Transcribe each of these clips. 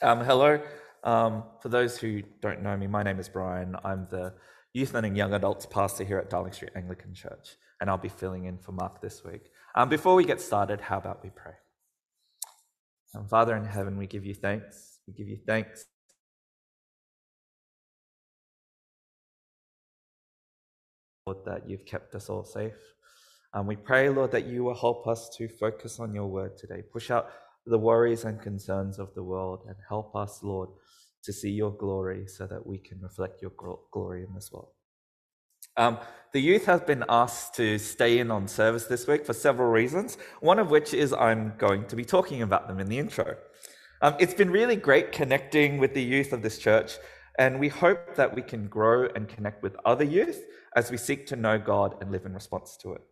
Um, hello. Um, for those who don't know me, my name is Brian. I'm the youth and young adults pastor here at Darling Street Anglican Church, and I'll be filling in for Mark this week. Um, before we get started, how about we pray? Um, Father in heaven, we give you thanks. We give you thanks. Lord, that you've kept us all safe. And we pray, Lord, that you will help us to focus on your word today. Push out the worries and concerns of the world and help us, Lord, to see your glory so that we can reflect your glory in this world. Um, the youth have been asked to stay in on service this week for several reasons, one of which is I'm going to be talking about them in the intro. Um, it's been really great connecting with the youth of this church, and we hope that we can grow and connect with other youth as we seek to know God and live in response to it.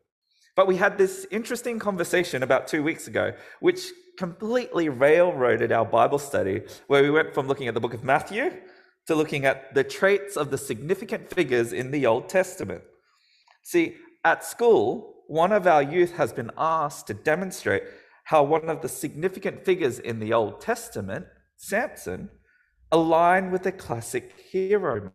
But we had this interesting conversation about two weeks ago, which completely railroaded our Bible study, where we went from looking at the book of Matthew to looking at the traits of the significant figures in the Old Testament. See, at school, one of our youth has been asked to demonstrate how one of the significant figures in the Old Testament, Samson, aligned with the classic hero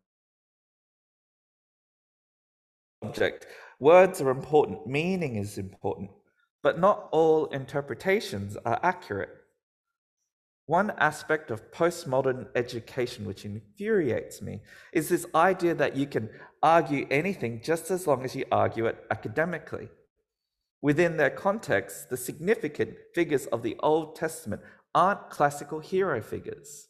object. Words are important, meaning is important but not all interpretations are accurate. One aspect of postmodern education which infuriates me is this idea that you can argue anything just as long as you argue it academically. Within their context, the significant figures of the Old Testament aren't classical hero figures.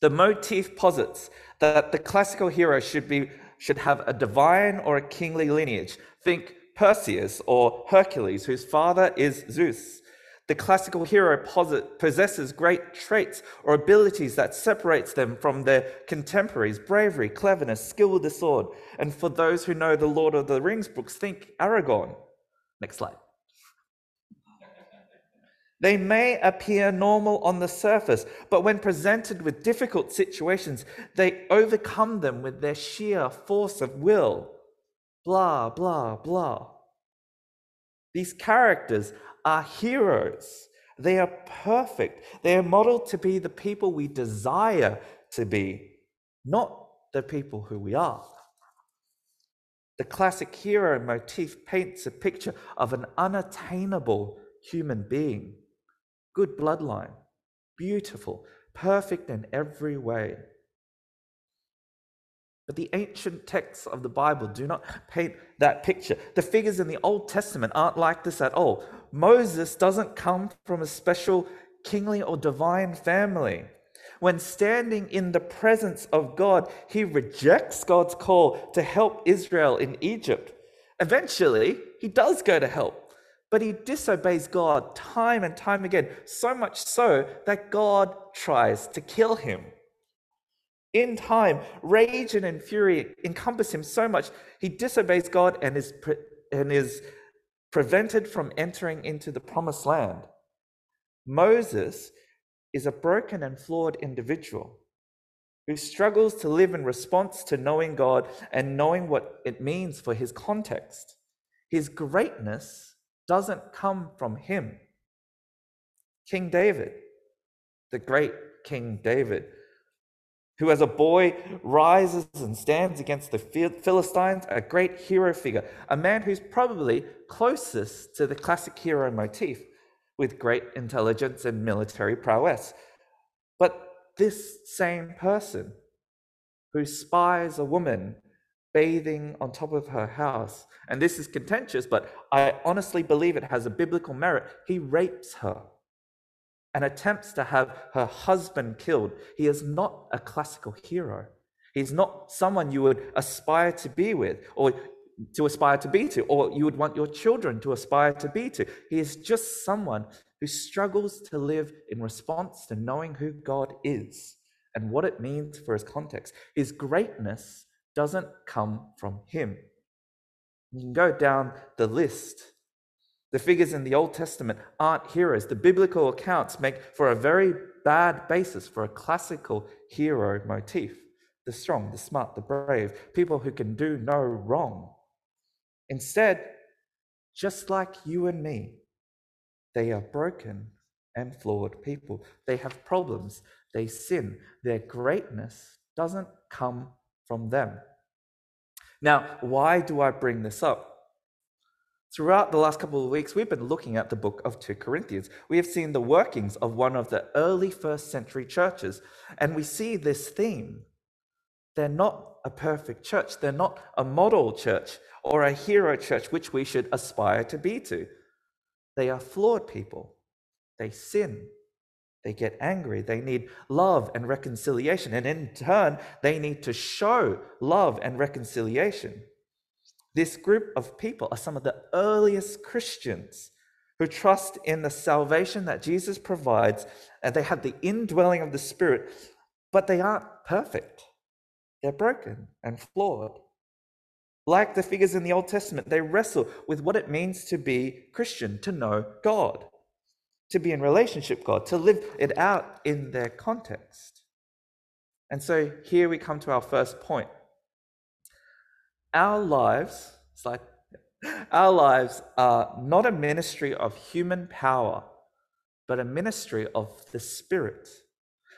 The motif posits that the classical hero should be should have a divine or a kingly lineage. Think Perseus or Hercules, whose father is Zeus. The classical hero possesses great traits or abilities that separates them from their contemporaries bravery, cleverness, skill with the sword. And for those who know the Lord of the Rings books, think Aragorn. Next slide. They may appear normal on the surface, but when presented with difficult situations, they overcome them with their sheer force of will blah, blah, blah. These characters are heroes. They are perfect. They are modeled to be the people we desire to be, not the people who we are. The classic hero motif paints a picture of an unattainable human being, good bloodline, beautiful, perfect in every way. But the ancient texts of the Bible do not paint that picture. The figures in the Old Testament aren't like this at all. Moses doesn't come from a special kingly or divine family. When standing in the presence of God, he rejects God's call to help Israel in Egypt. Eventually, he does go to help, but he disobeys God time and time again, so much so that God tries to kill him. In time, rage and fury encompass him so much he disobeys God and is, pre- and is prevented from entering into the promised land. Moses is a broken and flawed individual who struggles to live in response to knowing God and knowing what it means for his context. His greatness doesn't come from him. King David, the great King David, who as a boy rises and stands against the Philistines, a great hero figure, a man who's probably closest to the classic hero motif with great intelligence and military prowess. But this same person who spies a woman bathing on top of her house, and this is contentious, but I honestly believe it has a biblical merit, he rapes her and attempts to have her husband killed. He is not a classical hero. He's not someone you would aspire to be with or to aspire to be to, or you would want your children to aspire to be to. He is just someone who struggles to live in response to knowing who God is and what it means for his context. His greatness doesn't come from him. You can go down the list the figures in the Old Testament aren't heroes. The biblical accounts make for a very bad basis for a classical hero motif the strong, the smart, the brave, people who can do no wrong. Instead, just like you and me, they are broken and flawed people. They have problems, they sin. Their greatness doesn't come from them. Now, why do I bring this up? Throughout the last couple of weeks, we've been looking at the book of 2 Corinthians. We have seen the workings of one of the early first century churches, and we see this theme. They're not a perfect church, they're not a model church or a hero church which we should aspire to be to. They are flawed people. They sin. They get angry. They need love and reconciliation. And in turn, they need to show love and reconciliation. This group of people are some of the earliest Christians who trust in the salvation that Jesus provides, and they have the indwelling of the Spirit, but they aren't perfect. They're broken and flawed. Like the figures in the Old Testament, they wrestle with what it means to be Christian, to know God, to be in relationship God, to live it out in their context. And so here we come to our first point our lives, it's like our lives are not a ministry of human power, but a ministry of the Spirit.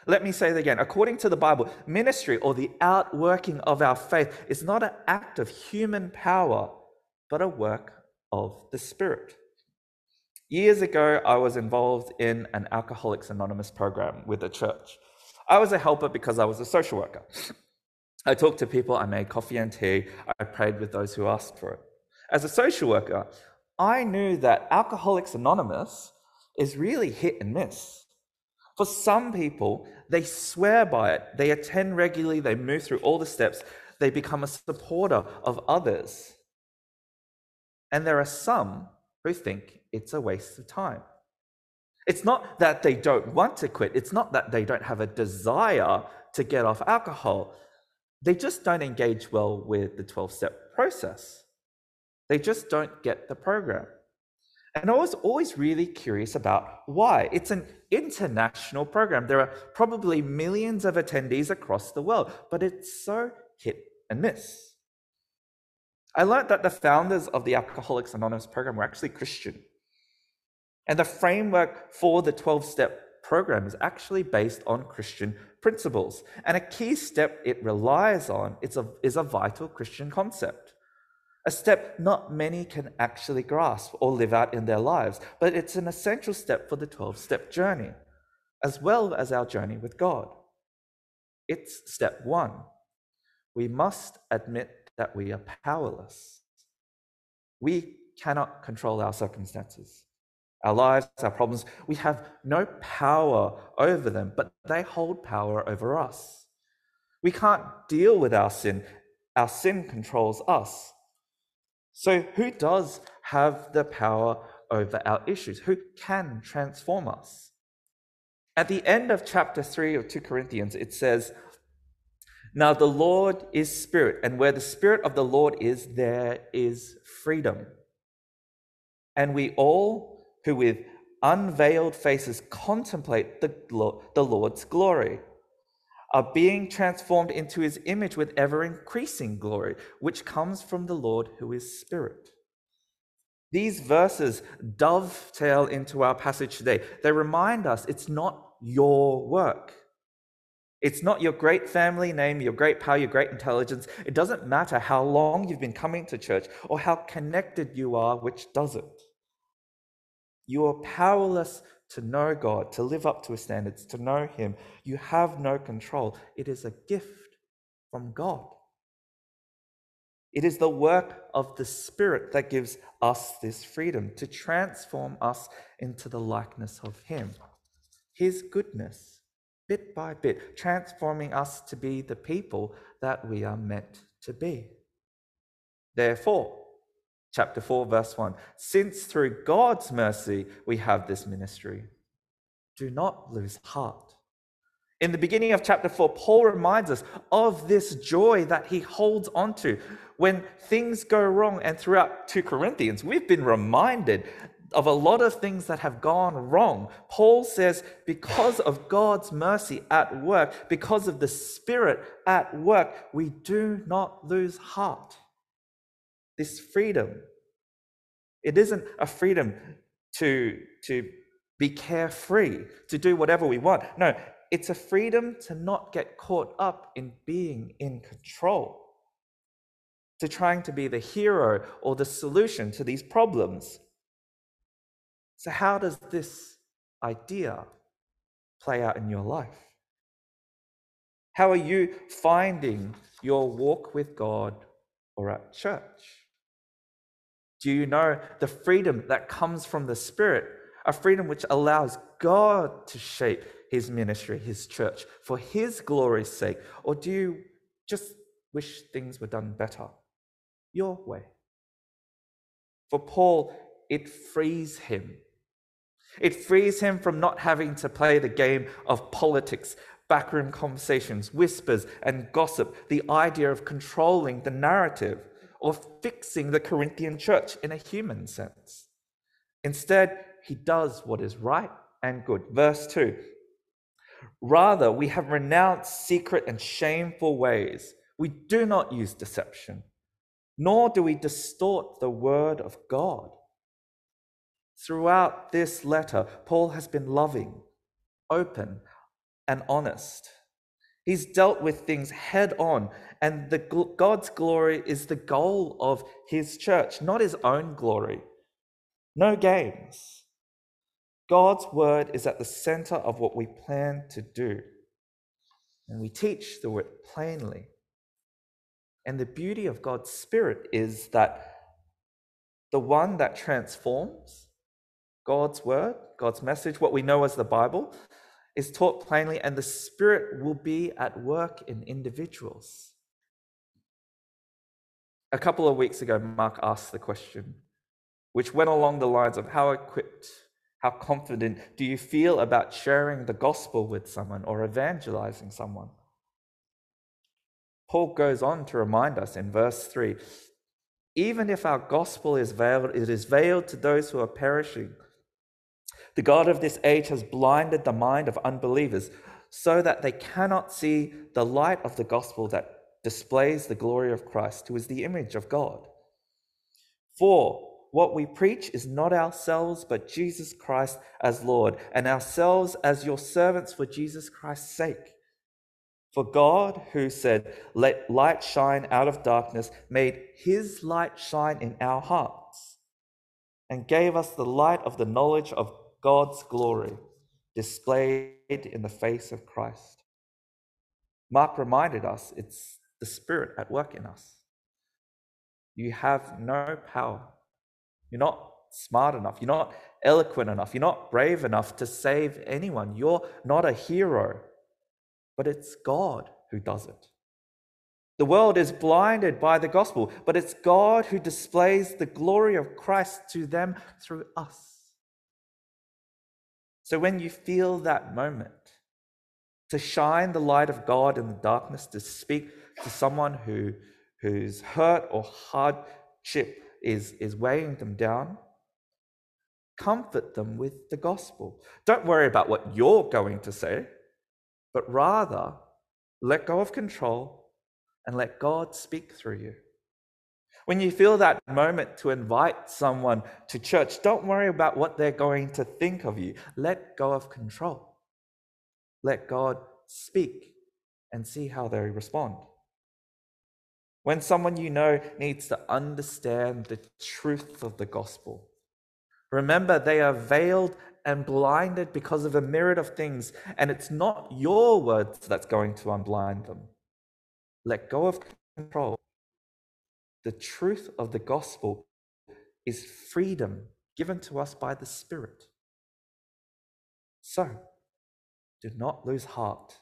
Let me say it again. According to the Bible, ministry or the outworking of our faith is not an act of human power, but a work of the Spirit. Years ago, I was involved in an Alcoholics Anonymous program with the church. I was a helper because I was a social worker. I talked to people, I made coffee and tea, I prayed with those who asked for it. As a social worker, I knew that Alcoholics Anonymous is really hit and miss. For some people, they swear by it, they attend regularly, they move through all the steps, they become a supporter of others. And there are some who think it's a waste of time. It's not that they don't want to quit, it's not that they don't have a desire to get off alcohol. They just don't engage well with the 12 step process. They just don't get the program. And I was always really curious about why. It's an international program. There are probably millions of attendees across the world, but it's so hit and miss. I learned that the founders of the Alcoholics Anonymous program were actually Christian. And the framework for the 12 step program is actually based on Christian principles. And a key step it relies on is a, is a vital Christian concept. A step not many can actually grasp or live out in their lives, but it's an essential step for the 12 step journey, as well as our journey with God. It's step one. We must admit that we are powerless. We cannot control our circumstances our lives, our problems. We have no power over them, but they hold power over us. We can't deal with our sin, our sin controls us. So, who does have the power over our issues? Who can transform us? At the end of chapter 3 of 2 Corinthians, it says, Now the Lord is spirit, and where the spirit of the Lord is, there is freedom. And we all who with unveiled faces contemplate the, the Lord's glory, are being transformed into his image with ever increasing glory, which comes from the Lord who is Spirit. These verses dovetail into our passage today. They remind us it's not your work. It's not your great family name, your great power, your great intelligence. It doesn't matter how long you've been coming to church or how connected you are, which doesn't. You are powerless to know God, to live up to his standards, to know him. You have no control. It is a gift from God. It is the work of the Spirit that gives us this freedom to transform us into the likeness of Him. His goodness, bit by bit, transforming us to be the people that we are meant to be. Therefore, chapter 4, verse 1. Since through God's mercy we have this ministry, do not lose heart. In the beginning of chapter 4, Paul reminds us of this joy that he holds onto when things go wrong. And throughout 2 Corinthians, we've been reminded of a lot of things that have gone wrong. Paul says, because of God's mercy at work, because of the Spirit at work, we do not lose heart this freedom. It isn't a freedom to, to be carefree, to do whatever we want. No, it's a freedom to not get caught up in being in control, to trying to be the hero or the solution to these problems. So, how does this idea play out in your life? How are you finding your walk with God or at church? Do you know the freedom that comes from the Spirit? A freedom which allows God to shape his ministry, his church, for his glory's sake? Or do you just wish things were done better? Your way. For Paul, it frees him. It frees him from not having to play the game of politics, backroom conversations, whispers, and gossip, the idea of controlling the narrative or fixing the Corinthian church in a human sense. Instead, he does what is right and good. Verse 2 Rather, we have renounced secret and shameful ways. We do not use deception, nor do we distort the word of God. Throughout this letter, Paul has been loving, open, and honest. He's dealt with things head on, and the, God's glory is the goal of his church, not his own glory. No games. God's word is at the center of what we plan to do. And we teach the word plainly. And the beauty of God's Spirit is that the one that transforms God's word, God's message, what we know as the Bible, is taught plainly, and the Spirit will be at work in individuals. A couple of weeks ago, Mark asked the question, which went along the lines of how equipped how confident do you feel about sharing the gospel with someone or evangelizing someone? Paul goes on to remind us in verse 3 even if our gospel is veiled, it is veiled to those who are perishing. The God of this age has blinded the mind of unbelievers so that they cannot see the light of the gospel that displays the glory of Christ, who is the image of God. For what we preach is not ourselves, but Jesus Christ as Lord, and ourselves as your servants for Jesus Christ's sake. For God, who said, Let light shine out of darkness, made his light shine in our hearts, and gave us the light of the knowledge of God's glory displayed in the face of Christ. Mark reminded us it's the Spirit at work in us. You have no power you're not smart enough. You're not eloquent enough. You're not brave enough to save anyone. You're not a hero, but it's God who does it. The world is blinded by the gospel, but it's God who displays the glory of Christ to them through us. So when you feel that moment, to shine the light of God in the darkness, to speak to someone who, whose hurt or hardship is, is weighing them down, comfort them with the gospel. Don't worry about what you're going to say, but rather let go of control and let God speak through you. When you feel that moment to invite someone to church, don't worry about what they're going to think of you. Let go of control. Let God speak and see how they respond. When someone you know needs to understand the truth of the gospel, remember they are veiled and blinded because of a myriad of things, and it's not your words that's going to unblind them. Let go of control. The truth of the gospel is freedom given to us by the Spirit. So, do not lose heart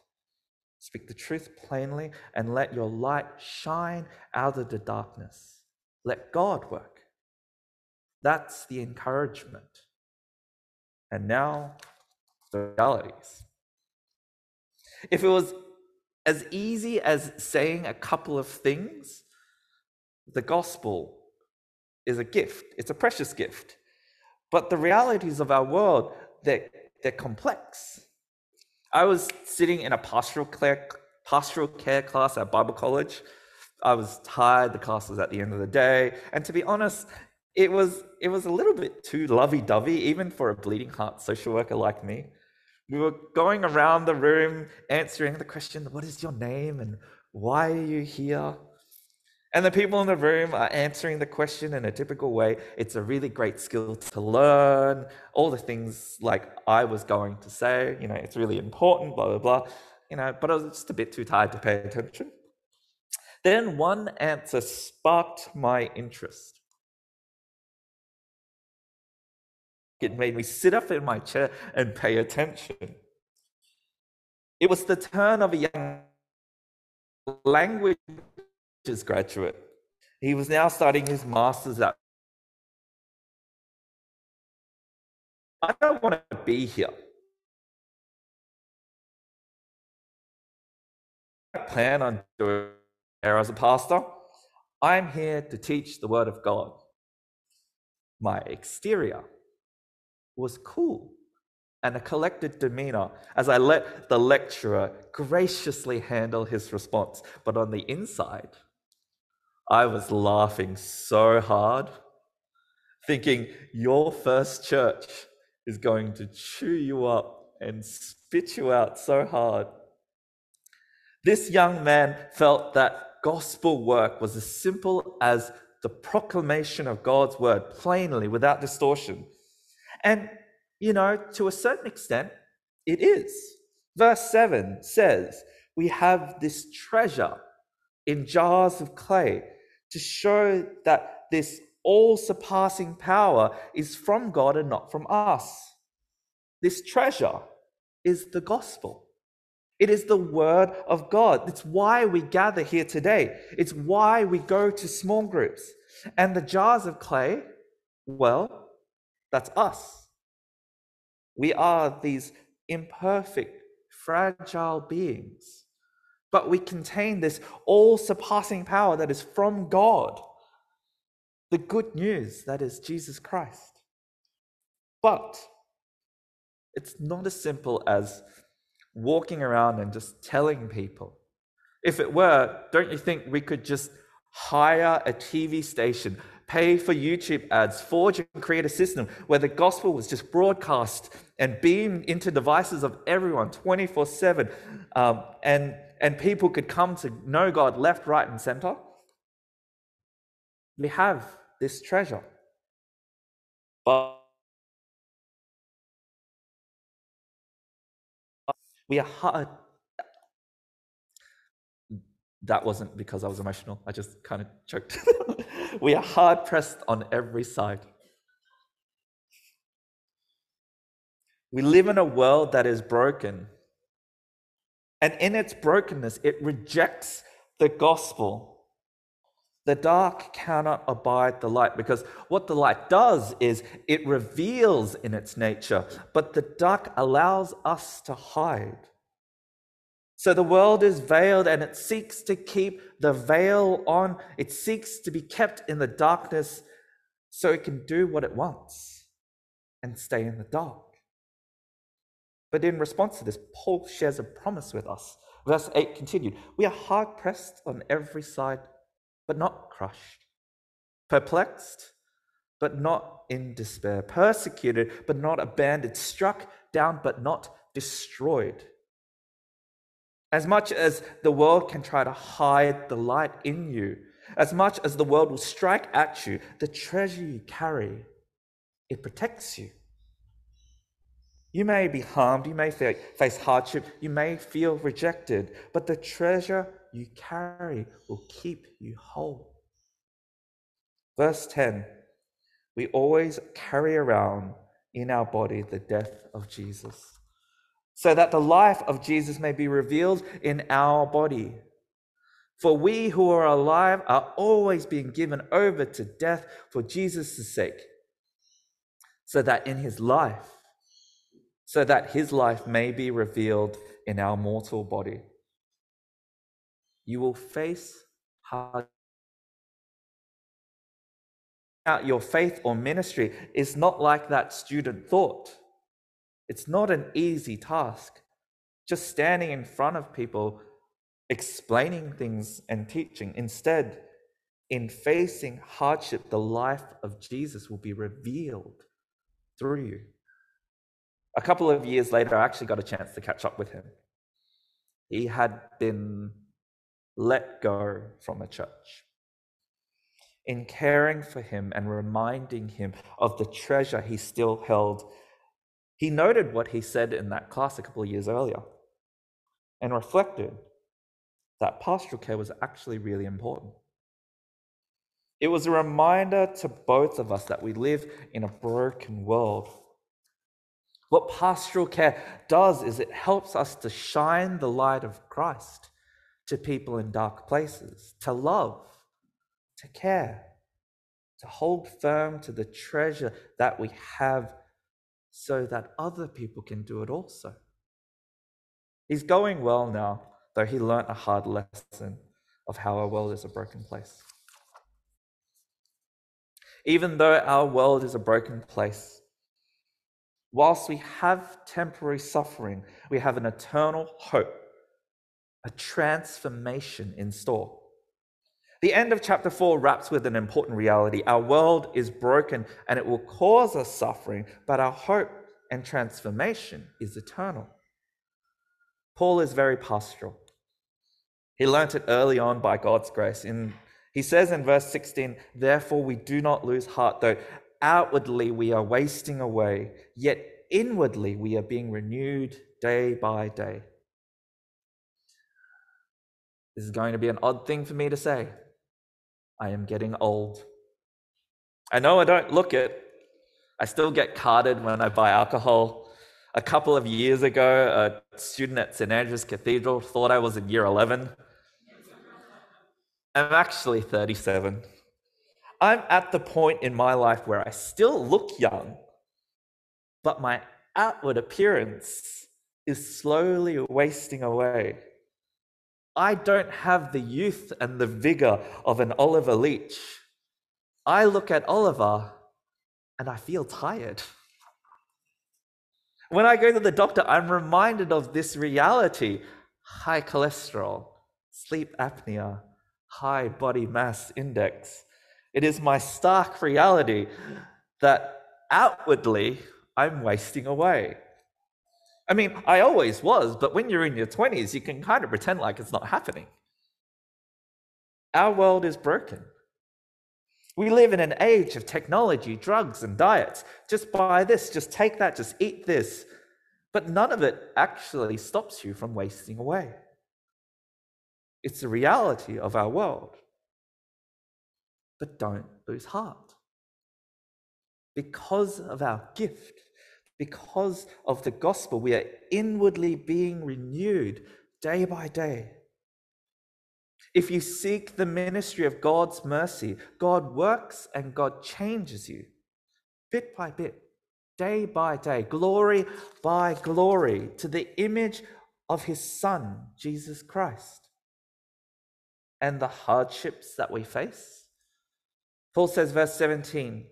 Speak the truth plainly and let your light shine out of the darkness. Let God work. That's the encouragement. And now, the realities. If it was as easy as saying a couple of things, the gospel is a gift. It's a precious gift. But the realities of our world, they're, they're complex. I was sitting in a pastoral care, pastoral care class at Bible college. I was tired, the class was at the end of the day. And to be honest, it was it was a little bit too lovey-dovey, even for a bleeding heart social worker like me. We were going around the room answering the question, What is your name? and why are you here? And the people in the room are answering the question in a typical way. It's a really great skill to learn. All the things like I was going to say, you know, it's really important, blah, blah, blah. You know, but I was just a bit too tired to pay attention. Then one answer sparked my interest. It made me sit up in my chair and pay attention. It was the turn of a young language graduate. He was now studying his master's at. I don't want to be here. I plan on doing here as a pastor. I'm here to teach the word of God. My exterior was cool and a collected demeanor as I let the lecturer graciously handle his response. But on the inside, I was laughing so hard, thinking, Your first church is going to chew you up and spit you out so hard. This young man felt that gospel work was as simple as the proclamation of God's word plainly without distortion. And, you know, to a certain extent, it is. Verse 7 says, We have this treasure in jars of clay to show that this all surpassing power is from God and not from us. This treasure is the gospel. It is the word of God. It's why we gather here today. It's why we go to small groups. And the jars of clay, well, that's us. We are these imperfect, fragile beings but we contain this all surpassing power that is from God. The good news that is Jesus Christ. But it's not as simple as walking around and just telling people. If it were, don't you think we could just hire a TV station, pay for YouTube ads, forge and create a system where the gospel was just broadcast and beamed into devices of everyone 24 7 um, and and people could come to know God left, right, and center, we have this treasure. But we are hard. That wasn't because I was emotional. I just kind of choked. we are hard pressed on every side. We live in a world that is broken and in its brokenness, it rejects the gospel. The dark cannot abide the light because what the light does is it reveals in its nature, but the dark allows us to hide. So the world is veiled and it seeks to keep the veil on. It seeks to be kept in the darkness so it can do what it wants and stay in the dark. But in response to this, Paul shares a promise with us. Verse 8 continued We are hard pressed on every side, but not crushed, perplexed, but not in despair, persecuted, but not abandoned, struck down, but not destroyed. As much as the world can try to hide the light in you, as much as the world will strike at you, the treasure you carry, it protects you. You may be harmed, you may face hardship, you may feel rejected, but the treasure you carry will keep you whole. Verse 10 We always carry around in our body the death of Jesus, so that the life of Jesus may be revealed in our body. For we who are alive are always being given over to death for Jesus' sake, so that in his life so that his life may be revealed in our mortal body. You will face hard. Your faith or ministry is not like that student thought. It's not an easy task. Just standing in front of people, explaining things and teaching. Instead, in facing hardship, the life of Jesus will be revealed through you. A couple of years later, I actually got a chance to catch up with him. He had been let go from a church. In caring for him and reminding him of the treasure he still held, he noted what he said in that class a couple of years earlier and reflected that pastoral care was actually really important. It was a reminder to both of us that we live in a broken world. What pastoral care does is it helps us to shine the light of Christ to people in dark places, to love, to care, to hold firm to the treasure that we have so that other people can do it also. He's going well now, though he learnt a hard lesson of how our world is a broken place. Even though our world is a broken place, whilst we have temporary suffering, we have an eternal hope, a transformation in store. The end of chapter 4 wraps with an important reality. Our world is broken and it will cause us suffering, but our hope and transformation is eternal. Paul is very pastoral. He learnt it early on by God's grace. In, he says in verse 16, Therefore we do not lose heart, though outwardly we are wasting away, yet inwardly we are being renewed day by day. This is going to be an odd thing for me to say. I am getting old. I know I don't look it. I still get carded when I buy alcohol. A couple of years ago, a student at St. Andrew's Cathedral thought I was in year 11. I'm actually 37. I'm at the point in my life where I still look young, but my outward appearance is slowly wasting away. I don't have the youth and the vigor of an Oliver Leach. I look at Oliver and I feel tired. When I go to the doctor, I'm reminded of this reality high cholesterol, sleep apnea, high body mass index. It is my stark reality that outwardly I'm wasting away. I mean, I always was, but when you're in your 20s, you can kind of pretend like it's not happening. Our world is broken. We live in an age of technology, drugs, and diets. Just buy this, just take that, just eat this. But none of it actually stops you from wasting away. It's the reality of our world. But don't lose heart. Because of our gift, because of the gospel, we are inwardly being renewed day by day. If you seek the ministry of God's mercy, God works and God changes you bit by bit, day by day, glory by glory, to the image of his Son, Jesus Christ. And the hardships that we face. Paul says, verse 17,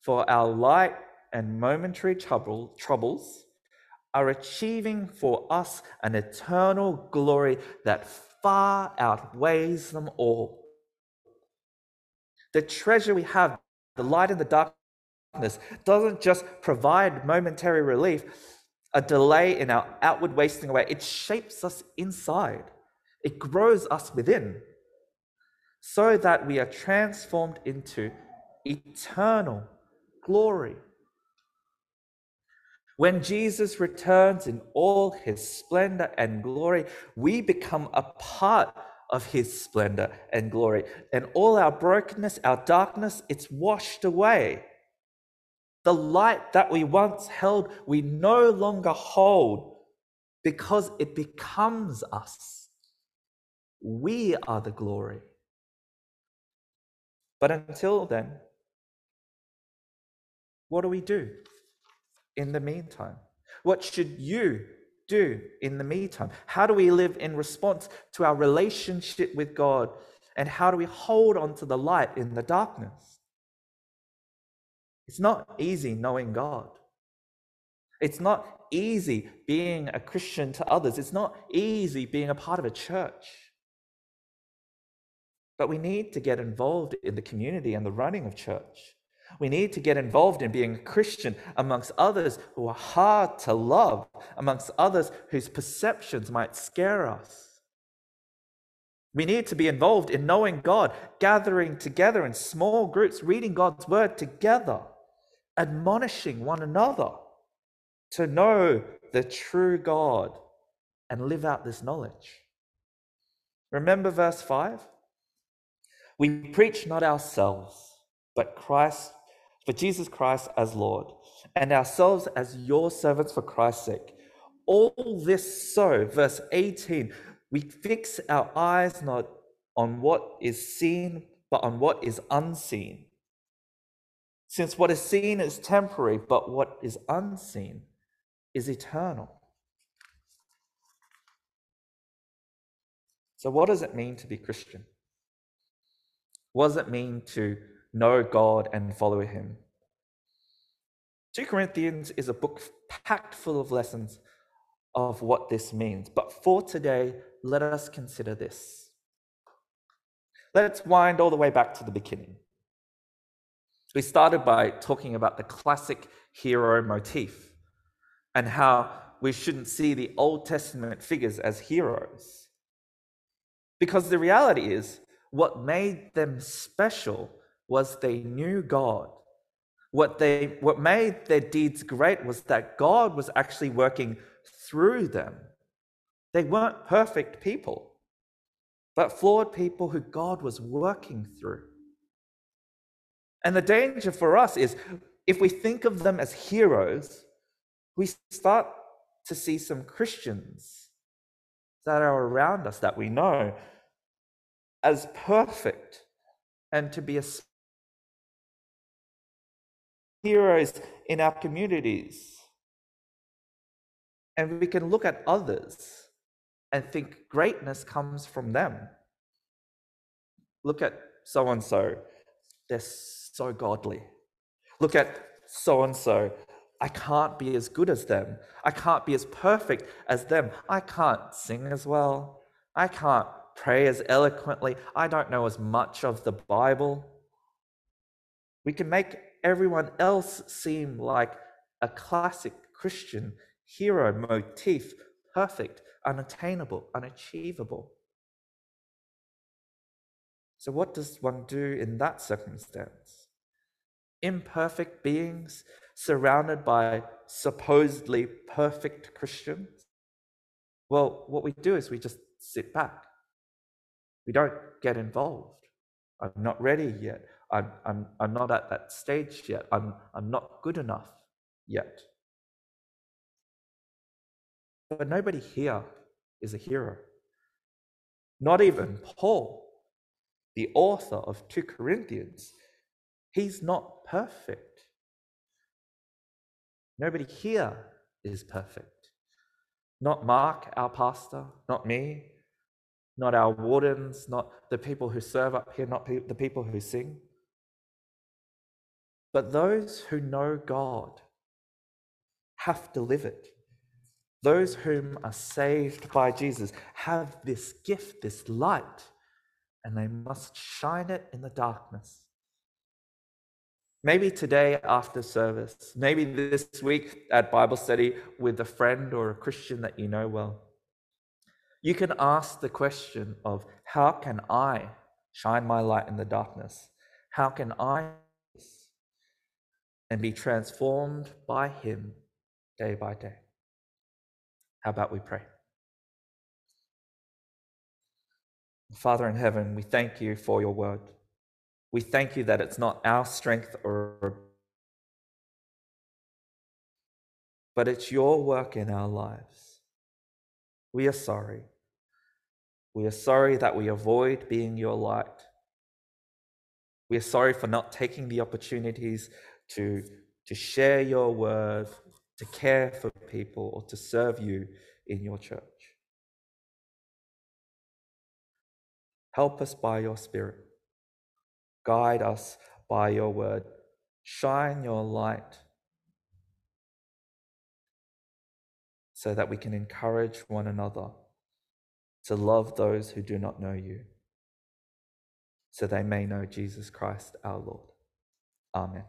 for our light and momentary trouble, troubles are achieving for us an eternal glory that far outweighs them all. The treasure we have, the light in the darkness, doesn't just provide momentary relief, a delay in our outward wasting away. It shapes us inside, it grows us within, so that we are transformed into eternal glory. When Jesus returns in all his splendor and glory, we become a part of his splendor and glory. And all our brokenness, our darkness, it's washed away. The light that we once held, we no longer hold because it becomes us. We are the glory. But until then, what do we do? in the meantime? What should you do in the meantime? How do we live in response to our relationship with God? And how do we hold on to the light in the darkness? It's not easy knowing God. It's not easy being a Christian to others. It's not easy being a part of a church. But we need to get involved in the community and the running of church. We need to get involved in being a Christian amongst others who are hard to love, amongst others whose perceptions might scare us. We need to be involved in knowing God, gathering together in small groups, reading God's word together, admonishing one another to know the true God and live out this knowledge. Remember verse 5? We preach not ourselves, but Christ, but Jesus Christ as Lord, and ourselves as your servants for Christ's sake. All this so, verse 18, we fix our eyes not on what is seen, but on what is unseen. Since what is seen is temporary, but what is unseen is eternal. So, what does it mean to be Christian? What does it mean to know God and follow Him? 2 Corinthians is a book packed full of lessons of what this means. But for today, let us consider this. Let's wind all the way back to the beginning. We started by talking about the classic hero motif and how we shouldn't see the Old Testament figures as heroes. Because the reality is, what made them special was they knew God. What, they, what made their deeds great was that God was actually working through them. They weren't perfect people, but flawed people who God was working through. And the danger for us is if we think of them as heroes, we start to see some Christians that are around us that we know as perfect and to be heroes in our communities. And we can look at others and think greatness comes from them. Look at so and so, they're so godly. Look at so and so, I can't be as good as them. I can't be as perfect as them. I can't sing as well. I can't pray as eloquently. I don't know as much of the Bible. We can make everyone else seem like a classic Christian hero motif, perfect, unattainable, unachievable. So, what does one do in that circumstance? Imperfect beings surrounded by supposedly perfect Christians? Well, what we do is we just sit back. We don't get involved. I'm not ready yet. I'm, I'm, I'm not at that stage yet. I'm, I'm not good enough yet. But nobody here is a hero. Not even Paul, the author of 2 Corinthians. He's not perfect. Nobody here is perfect. Not Mark, our pastor, not me, not our wardens, not the people who serve up here, not the people who sing. But those who know God have to live it. Those whom are saved by Jesus have this gift, this light, and they must shine it in the darkness. Maybe today after service, maybe this week at Bible study with a friend or a Christian that you know well. You can ask the question of how can I shine my light in the darkness? How can I and be transformed by Him day by day? How about we pray? Father in heaven, we thank you for your word. We thank you that it's not our strength or but it's your work in our lives. We are sorry. We are sorry that we avoid being your light. We are sorry for not taking the opportunities to, to share your word, to care for people, or to serve you in your church. Help us by your Spirit. Guide us by your word. Shine your light so that we can encourage one another to love those who do not know you. so they may know Jesus Christ our Lord. Amen.